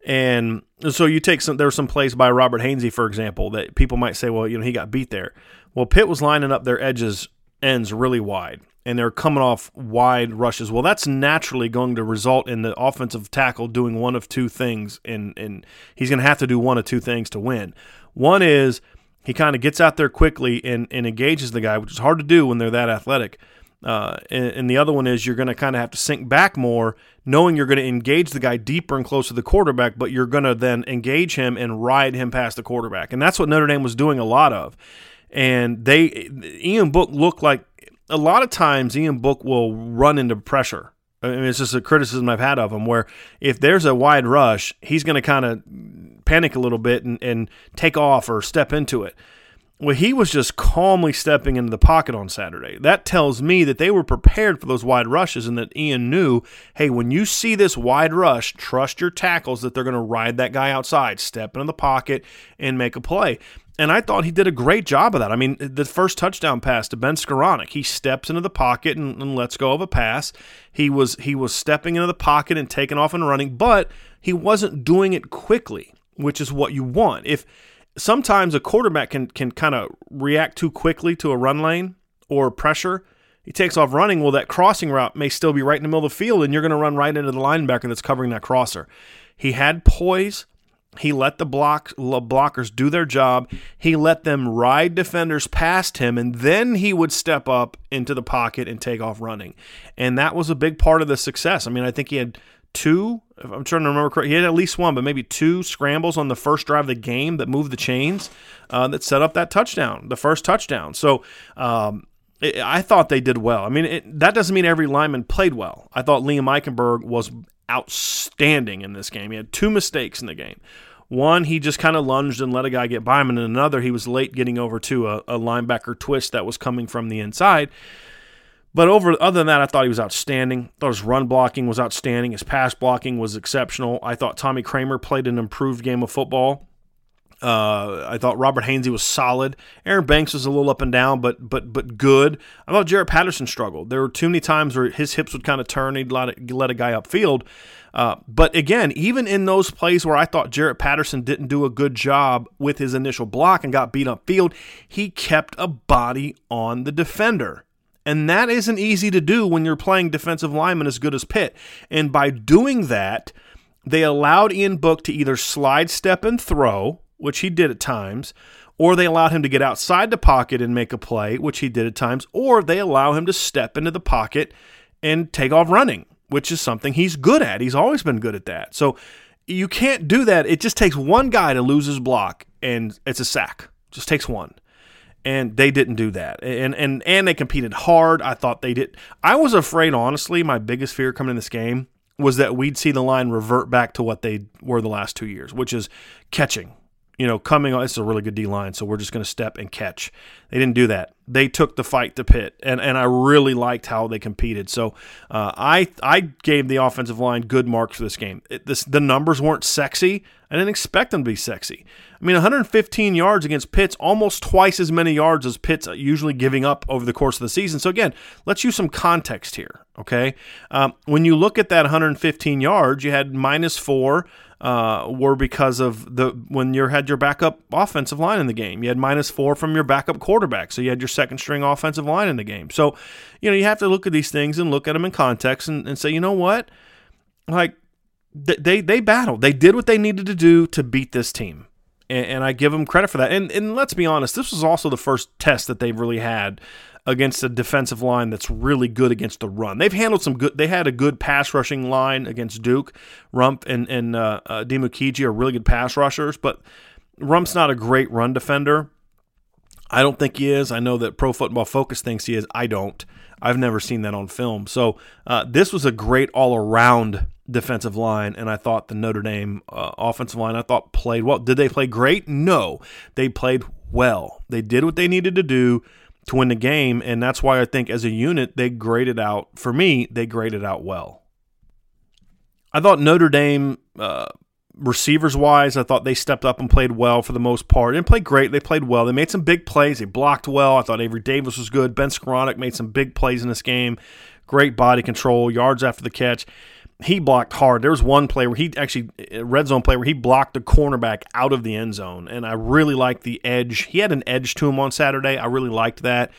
And so you take some, there some plays by Robert Hainsey, for example, that people might say, well, you know, he got beat there. Well, Pitt was lining up their edges, ends really wide, and they're coming off wide rushes. Well, that's naturally going to result in the offensive tackle doing one of two things, and, and he's going to have to do one of two things to win. One is he kind of gets out there quickly and, and engages the guy, which is hard to do when they're that athletic. Uh, and, and, the other one is you're going to kind of have to sink back more, knowing you're going to engage the guy deeper and closer to the quarterback, but you're going to then engage him and ride him past the quarterback. And that's what Notre Dame was doing a lot of. And they, Ian Book looked like a lot of times Ian Book will run into pressure. I mean, it's just a criticism I've had of him where if there's a wide rush, he's going to kind of panic a little bit and, and take off or step into it. Well, he was just calmly stepping into the pocket on Saturday. That tells me that they were prepared for those wide rushes and that Ian knew, hey, when you see this wide rush, trust your tackles that they're going to ride that guy outside, step into the pocket, and make a play. And I thought he did a great job of that. I mean, the first touchdown pass to Ben Skowronek, he steps into the pocket and, and lets go of a pass. He was he was stepping into the pocket and taking off and running, but he wasn't doing it quickly, which is what you want. If sometimes a quarterback can can kind of react too quickly to a run lane or pressure. He takes off running. Well, that crossing route may still be right in the middle of the field, and you're going to run right into the linebacker that's covering that crosser. He had poise. He let the block blockers do their job. He let them ride defenders past him, and then he would step up into the pocket and take off running. And that was a big part of the success. I mean, I think he had two, if I'm trying to remember correctly, he had at least one, but maybe two scrambles on the first drive of the game that moved the chains uh, that set up that touchdown, the first touchdown. So um, I thought they did well. I mean, it, that doesn't mean every lineman played well. I thought Liam Eichenberg was outstanding in this game. He had two mistakes in the game. One, he just kind of lunged and let a guy get by him, and another, he was late getting over to a, a linebacker twist that was coming from the inside. But over other than that, I thought he was outstanding. I thought his run blocking was outstanding. His pass blocking was exceptional. I thought Tommy Kramer played an improved game of football. Uh, I thought Robert Hainsey was solid. Aaron Banks was a little up and down, but but but good. I thought Jarrett Patterson struggled. There were too many times where his hips would kind of turn. He'd let, it, let a guy upfield. Uh, but again, even in those plays where I thought Jarrett Patterson didn't do a good job with his initial block and got beat upfield, he kept a body on the defender. And that isn't easy to do when you're playing defensive lineman as good as Pitt. And by doing that, they allowed Ian Book to either slide step and throw, which he did at times, or they allowed him to get outside the pocket and make a play, which he did at times, or they allow him to step into the pocket and take off running, which is something he's good at. He's always been good at that. So you can't do that. It just takes one guy to lose his block, and it's a sack. Just takes one and they didn't do that. And and and they competed hard. I thought they did. I was afraid, honestly, my biggest fear coming in this game was that we'd see the line revert back to what they were the last two years, which is catching you know, coming on, it's a really good D line, so we're just going to step and catch. They didn't do that. They took the fight to Pitt, and, and I really liked how they competed. So uh, I I gave the offensive line good marks for this game. It, this, the numbers weren't sexy. I didn't expect them to be sexy. I mean, 115 yards against Pitt's almost twice as many yards as Pitt's usually giving up over the course of the season. So again, let's use some context here. Okay, um, when you look at that 115 yards, you had minus four uh, were because of the when you had your backup offensive line in the game. You had minus four from your backup quarterback, so you had your second string offensive line in the game. So, you know, you have to look at these things and look at them in context and, and say, you know what, like they they battled, they did what they needed to do to beat this team. And, and I give them credit for that. And, and let's be honest, this was also the first test that they've really had against a defensive line that's really good against the run. They've handled some good. They had a good pass rushing line against Duke. Rumph and and uh, uh, Dimukeje are really good pass rushers, but Rumph's not a great run defender. I don't think he is. I know that Pro Football Focus thinks he is. I don't. I've never seen that on film. So uh, this was a great all around defensive line, and I thought the Notre Dame uh, offensive line I thought played well. Did they play great? No, they played well. They did what they needed to do to win the game. And that's why I think as a unit, they graded out, for me, they graded out well. I thought Notre Dame, uh, receivers wise, I thought they stepped up and played well for the most part. And played great. They played well. They made some big plays. They blocked well. I thought Avery Davis was good. Ben Skowronek made some big plays in this game. Great body control, yards after the catch he blocked hard. There was one play where he actually red zone play where he blocked the cornerback out of the end zone, and I really liked the edge. He had an edge to him on Saturday. I really liked that.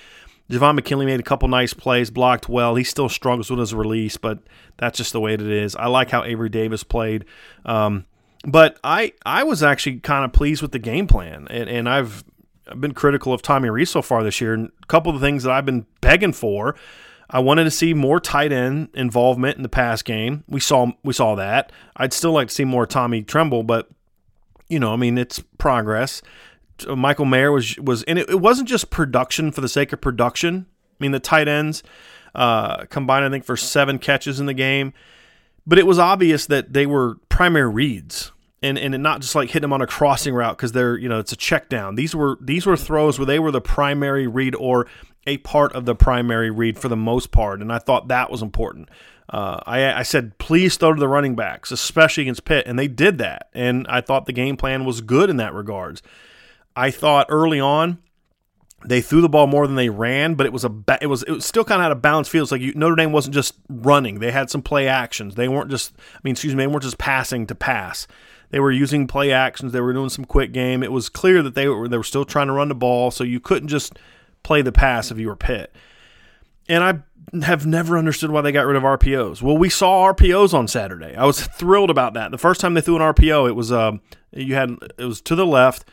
Javon McKinley made a couple nice plays, blocked well. He still struggles with his release, but that's just the way it is. I like how Avery Davis played. Um, but I I was actually kind of pleased with the game plan, and, and I've been critical of Tommy Rees so far this year. And a couple of the things that I've been begging for I wanted to see more tight end involvement in the pass game. We saw we saw that. I'd still like to see more Tommy Tremble, but you know, I mean, it's progress. Michael Mayer was was and it, it wasn't just production for the sake of production. I mean, the tight ends uh, combined, I think, for seven catches in the game, but it was obvious that they were primary reads. and and not just like hitting them on a crossing route because they're you know it's a check down. These were these were throws where they were the primary read or a part of the primary read for the most part, and I thought that was important. Uh, I, I said, please throw to the running backs, especially against Pitt, and they did that. And I thought the game plan was good in that regards. I thought early on they threw the ball more than they ran, but it was a ba- it was it was still kind of out of balance fields. Like you, Notre Dame wasn't just running; they had some play actions. They weren't just I mean, excuse me, they weren't just passing to pass. They were using play actions. They were doing some quick game. It was clear that they were they were still trying to run the ball, so you couldn't just play the pass if you were. And I have never understood why they got rid of RPOs. Well, we saw RPOs on Saturday. I was thrilled about that. The first time they threw an RPO, it was uh, you had it was to the left.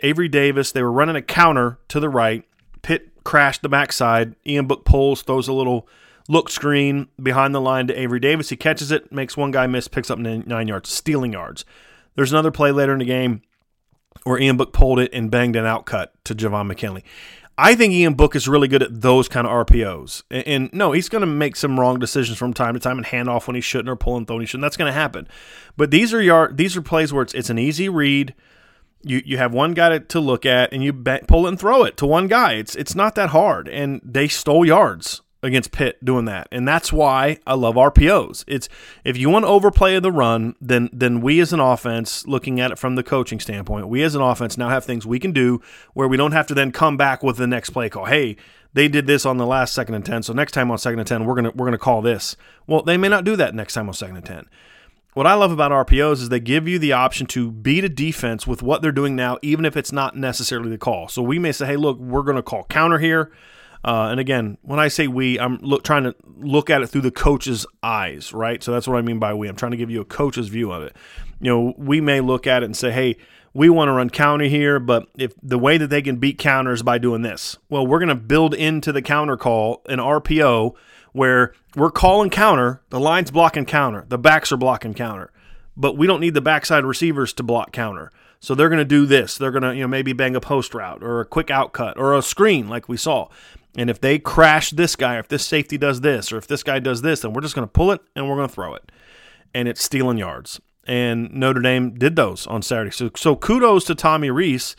Avery Davis. They were running a counter to the right. Pitt crashed the backside. Ian Book pulls, throws a little look screen behind the line to Avery Davis. He catches it, makes one guy miss, picks up nine yards, stealing yards. There's another play later in the game where Ian Book pulled it and banged an outcut to Javon McKinley. I think Ian Book is really good at those kind of RPOs. And, and no, he's going to make some wrong decisions from time to time and hand off when he shouldn't or pull and throw when he shouldn't. That's going to happen. But these are yard, these are plays where it's, it's an easy read. You, you have one guy to, to look at and you pull it and throw it to one guy. It's it's not that hard, and they stole yards against Pitt doing that. And that's why I love RPOs. It's if you want to overplay the run, then then we as an offense, looking at it from the coaching standpoint, we as an offense now have things we can do where we don't have to then come back with the next play call. Hey, they did this on the last second and ten, so next time on second and ten, we're gonna we're gonna call this. Well, they may not do that next time on second and ten. What I love about RPOs is they give you the option to beat a defense with what they're doing now, even if it's not necessarily the call. So we may say, hey, look, we're going to call counter here. Uh, and again, when I say we, I'm look, trying to look at it through the coach's eyes, right? So that's what I mean by we. I'm trying to give you a coach's view of it. You know, we may look at it and say, hey, we want to run counter here, but if the way that they can beat counters by doing this, well, we're going to build into the counter call an RPO where we're calling counter, the line's blocking counter, the backs are blocking counter, but we don't need the backside receivers to block counter. So they're going to do this. They're going to, you know, maybe bang a post route or a quick out cut or a screen like we saw. And if they crash this guy, or if this safety does this, or if this guy does this, then we're just going to pull it and we're going to throw it. And it's stealing yards. And Notre Dame did those on Saturday. So, so kudos to Tommy Rees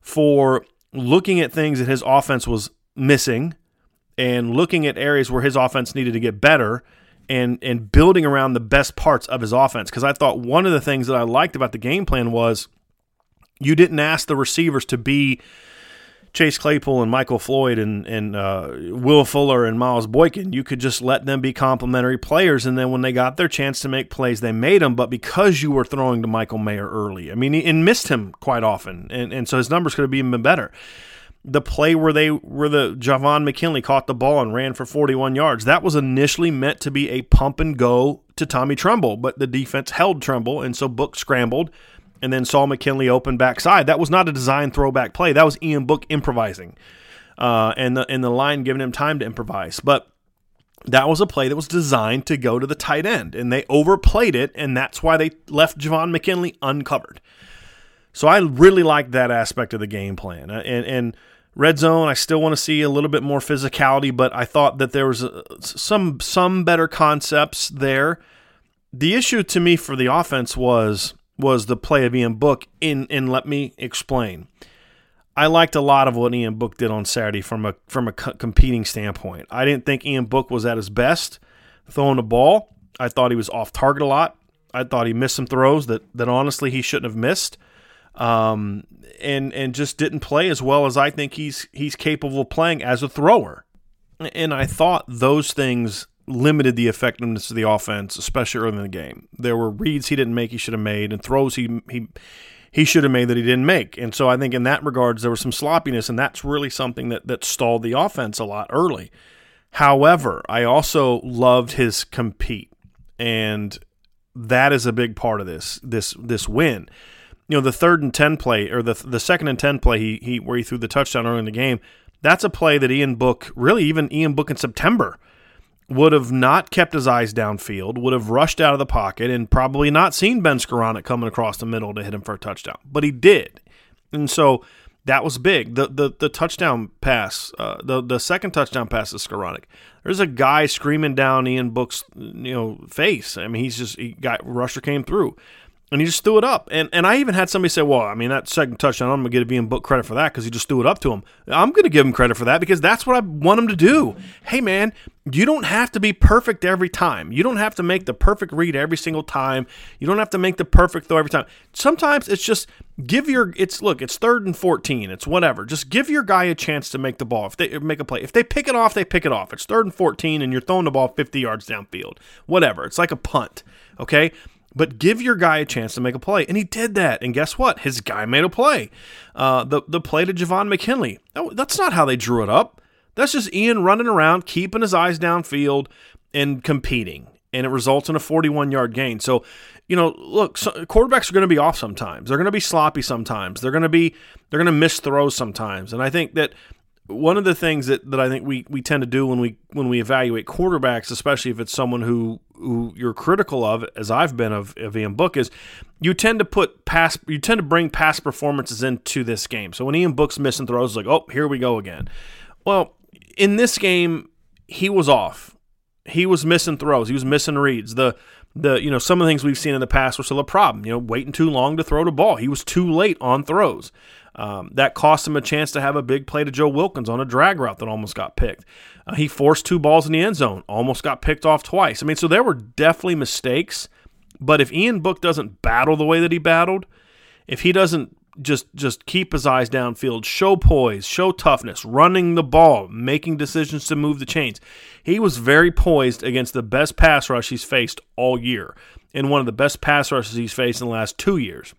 for looking at things that his offense was missing and looking at areas where his offense needed to get better and and building around the best parts of his offense. Because I thought one of the things that I liked about the game plan was you didn't ask the receivers to be Chase Claypool and Michael Floyd and and uh, Will Fuller and Miles Boykin. You could just let them be complementary players, and then when they got their chance to make plays, they made them. But because you were throwing to Michael Mayer early, I mean, and missed him quite often, and and so his numbers could have been even better. The play where they where the Javon McKinley caught the ball and ran for 41 yards, that was initially meant to be a pump and go to Tommy Tremble, but the defense held Tremble, and so Book scrambled and then saw McKinley open backside. That was not a design throwback play. That was Ian Book improvising, uh, and the and the line giving him time to improvise. But that was a play that was designed to go to the tight end, and they overplayed it, and that's why they left Javon McKinley uncovered. So I really liked that aspect of the game plan, uh, and and red zone. I still want to see a little bit more physicality, but I thought that there was uh, some some better concepts there. The issue to me for the offense was was the play of Ian Book. In and let me explain. I liked a lot of what Ian Book did on Saturday from a from a competing standpoint. I didn't think Ian Book was at his best throwing the ball. I thought he was off target a lot. I thought he missed some throws that that honestly he shouldn't have missed, um, and and just didn't play as well as I think he's he's capable of playing as a thrower. And I thought those things limited the effectiveness of the offense, especially early in the game. There were reads he didn't make he should have made, and throws he he he should have made that he didn't make. And so I think in that regards there was some sloppiness, and that's really something that that stalled the offense a lot early. However, I also loved his compete, and that is a big part of this this this win. You know, the third and ten play or the the second and ten play he he where he threw the touchdown early in the game. That's a play that Ian Book, really even Ian Book in September, would have not kept his eyes downfield, would have rushed out of the pocket, and probably not seen Ben Skowronek coming across the middle to hit him for a touchdown. But he did, and so that was big. The the, the touchdown pass, uh, the the second touchdown pass to Skowronek. There's a guy screaming down Ian Book's you know face. I mean, he's just he got rusher came through. And he just threw it up. And and I even had somebody say, "Well, I mean that second touchdown, I'm going to give Ian Book credit for that because he just threw it up to him." I'm going to give him credit for that because that's what I want him to do. Hey, man, you don't have to be perfect every time. You don't have to make the perfect read every single time. You don't have to make the perfect throw every time. Sometimes it's just give your it's look, it's third and 14. It's whatever. Just give your guy a chance to make the ball. If they make a play. If they pick it off, they pick it off. It's third and 14 and you're throwing the ball 50 yards downfield. Whatever. It's like a punt, okay? But give your guy a chance to make a play. And he did that. And guess what? His guy made a play. Uh, the, the play to Javon McKinley. that's not how they drew it up. That's just Ian running around, keeping his eyes downfield and competing. And it results in a 41 yard gain. So, you know, look, so quarterbacks are going to be off sometimes. They're going to be sloppy sometimes. They're going to be, they're going to miss throws sometimes. And I think that one of the things that, that I think we, we tend to do when we when we evaluate quarterbacks, especially if it's someone who who you're critical of, as I've been of, of Ian Book, is you tend to put pass you tend to bring past performances into this game. So when Ian Book's missing throws, like, oh, here we go again. Well, in this game, he was off. He was missing throws. He was missing reads. The the you know some of the things we've seen in the past were still a problem. You know, waiting too long to throw the ball. He was too late on throws. Um, that cost him a chance to have a big play to Joe Wilkins on a drag route that almost got picked. Uh, he forced two balls in the end zone, almost got picked off twice. I mean, so there were definitely mistakes. But if Ian Book doesn't battle the way that he battled, if he doesn't just just keep his eyes downfield, show poise, show toughness, running the ball, making decisions to move the chains. He was very poised against the best pass rush he's faced all year, and one of the best pass rushes he's faced in the last two years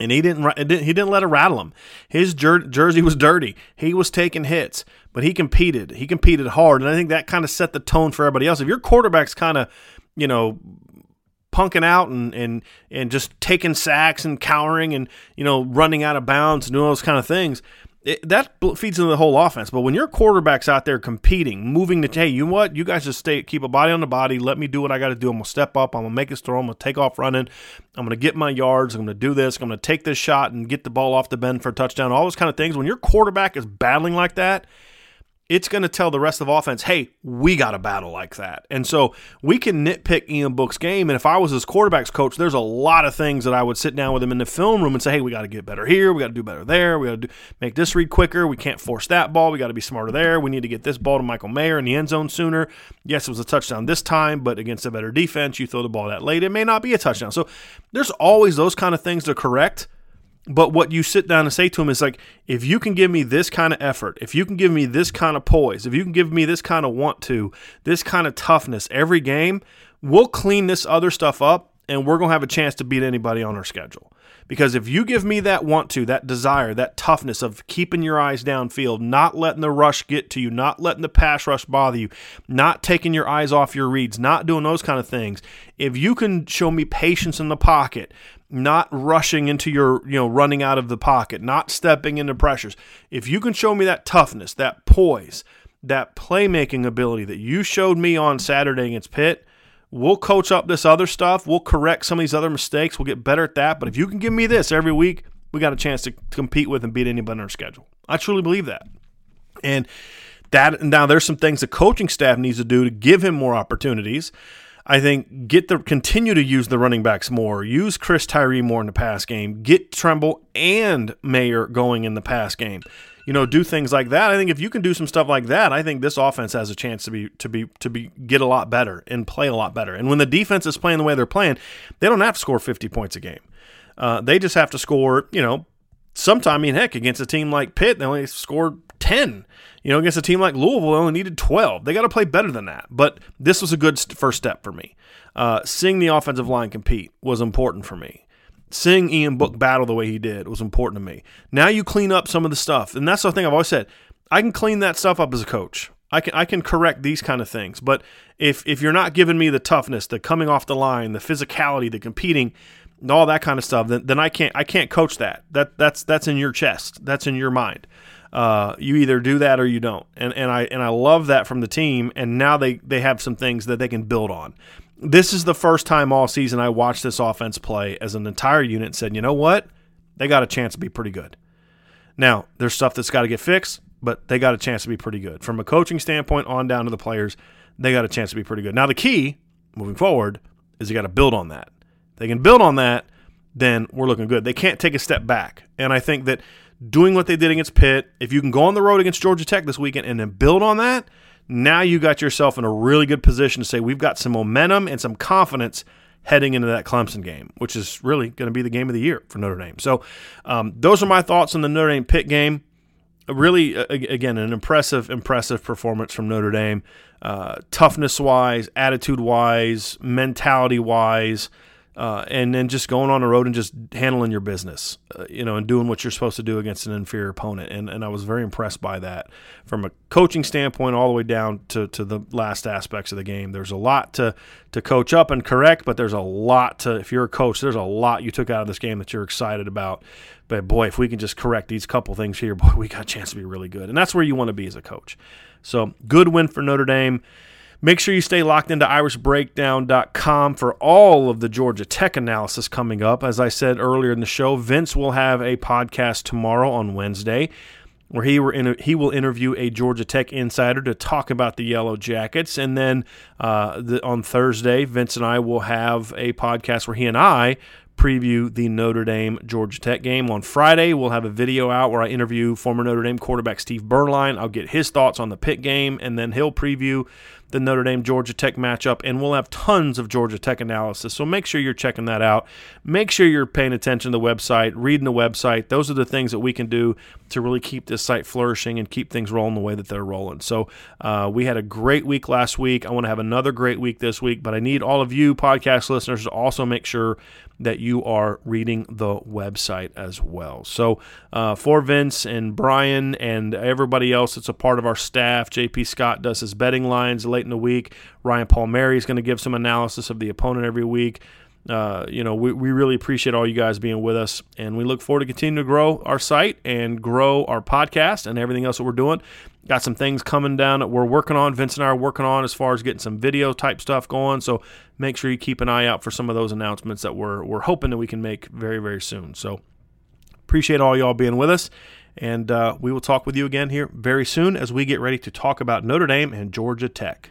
and he didn't he didn't let it rattle him. His jer- jersey was dirty. He was taking hits, but he competed. He competed hard, and I think that kind of set the tone for everybody else. If your quarterback's kind of, you know, punking out and and and just taking sacks and cowering and you know running out of bounds and doing those kind of things, it, that feeds into the whole offense. But when your quarterback's out there competing, moving the hey, you know what? You guys just stay, keep a body on the body. Let me do what I got to do. I'm gonna step up. I'm gonna make this throw. I'm gonna take off running. I'm gonna get my yards. I'm gonna do this. I'm gonna take this shot and get the ball off the bend for a touchdown. All those kind of things. When your quarterback is battling like that, it's going to tell the rest of offense, hey, we got a battle like that. And so we can nitpick Ian Book's game. And if I was his quarterback's coach, there's a lot of things that I would sit down with him in the film room and say, hey, we got to get better here. We got to do better there. We got to make this read quicker. We can't force that ball. We got to be smarter there. We need to get this ball to Michael Mayer in the end zone sooner. Yes, it was a touchdown this time, but against a better defense, you throw the ball that late, it may not be a touchdown. So there's always those kind of things to correct. But what you sit down and say to him is like, if you can give me this kind of effort, if you can give me this kind of poise, if you can give me this kind of want to, this kind of toughness every game, we'll clean this other stuff up and we're going to have a chance to beat anybody on our schedule. Because if you give me that want to, that desire, that toughness of keeping your eyes downfield, not letting the rush get to you, not letting the pass rush bother you, not taking your eyes off your reads, not doing those kind of things, if you can show me patience in the pocket, not rushing into your, you know, running out of the pocket, not stepping into pressures. If you can show me that toughness, that poise, that playmaking ability that you showed me on Saturday against Pitt, we'll coach up this other stuff. We'll correct some of these other mistakes. We'll get better at that. But if you can give me this every week, we got a chance to compete with and beat anybody on our schedule. I truly believe that. And that now there's some things the coaching staff needs to do to give him more opportunities. I think get the continue to use the running backs more. Use Chris Tyree more in the pass game. Get Tremble and Mayer going in the pass game. You know, do things like that. I think if you can do some stuff like that, I think this offense has a chance to be to be to be get a lot better and play a lot better. And when the defense is playing the way they're playing, they don't have to score 50 points a game. Uh, they just have to score, you know, sometime, I mean, heck, against a team like Pitt, they only scored 10. You know, against a team like Louisville, they only needed 12. They got to play better than that. But this was a good first step for me. Uh, seeing the offensive line compete was important for me. Seeing Ian Book battle the way he did was important to me. Now you clean up some of the stuff. And that's the thing I've always said. I can clean that stuff up as a coach. I can I can correct these kind of things. But if if you're not giving me the toughness, the coming off the line, the physicality, the competing, all that kind of stuff, then, then I can't I can't coach that. That that's that's in your chest. That's in your mind. Uh, you either do that or you don't. And and I and I love that from the team. And now they they have some things that they can build on. This is the first time all season I watched this offense play as an entire unit and said, you know what, they got a chance to be pretty good. Now there's stuff that's got to get fixed, but they got a chance to be pretty good from a coaching standpoint on down to the players. They got a chance to be pretty good. Now the key moving forward is you got to build on that. They can build on that then we're looking good. They can't take a step back. And I think that doing what they did against Pitt, if you can go on the road against Georgia Tech this weekend and then build on that, now you got yourself in a really good position to say we've got some momentum and some confidence heading into that Clemson game, which is really going to be the game of the year for Notre Dame. So, um, those are my thoughts on the Notre Dame Pitt game. Really, again, an impressive, impressive performance from Notre Dame, uh, toughness wise, attitude wise, mentality wise uh, and then just going on the road and just handling your business, uh, you know, and doing what you're supposed to do against an inferior opponent. And, and I was very impressed by that from a coaching standpoint, all the way down to, to the last aspects of the game. There's a lot to, to coach up and correct, but there's a lot to, if you're a coach, there's a lot you took out of this game that you're excited about. But boy, if we can just correct these couple things here, <laughs> boy, we got a chance to be really good. And that's where you want to be as a coach. So good win for Notre Dame. Make sure you stay locked into irishbreakdown.com for all of the Georgia Tech analysis coming up. As I said earlier in the show, Vince will have a podcast tomorrow on Wednesday where he, were he will interview a Georgia Tech insider to talk about the Yellow Jackets. And then uh, the, on Thursday, Vince and I will have a podcast where he and I preview the Notre Dame Georgia Tech game. On Friday, we'll have a video out where I interview former Notre Dame quarterback Steve Beuerlein. I'll get his thoughts on the Pitt game, and then he'll preview the Notre Dame Georgia Tech matchup, and we'll have tons of Georgia Tech analysis. So make sure you're checking that out. Make sure you're paying attention to the website, reading the website. Those are the things that we can do to really keep this site flourishing and keep things rolling the way that they're rolling. So uh, we had a great week last week. I want to have another great week this week, but I need all of you podcast listeners to also make sure that you are reading the website as well. So, uh, for Vince and Brian and everybody else that's a part of our staff, JP Scott does his betting lines late in the week. Ryan Palmieri is going to give some analysis of the opponent every week. Uh, you know, we, we really appreciate all you guys being with us, and we look forward to continuing to grow our site and grow our podcast and everything else that we're doing. Got some things coming down that we're working on. Vince and I are working on as far as getting some video type stuff going. So make sure you keep an eye out for some of those announcements that we're we're hoping that we can make very very soon. So appreciate all y'all being with us. And uh, we will talk with you again here very soon as we get ready to talk about Notre Dame and Georgia Tech.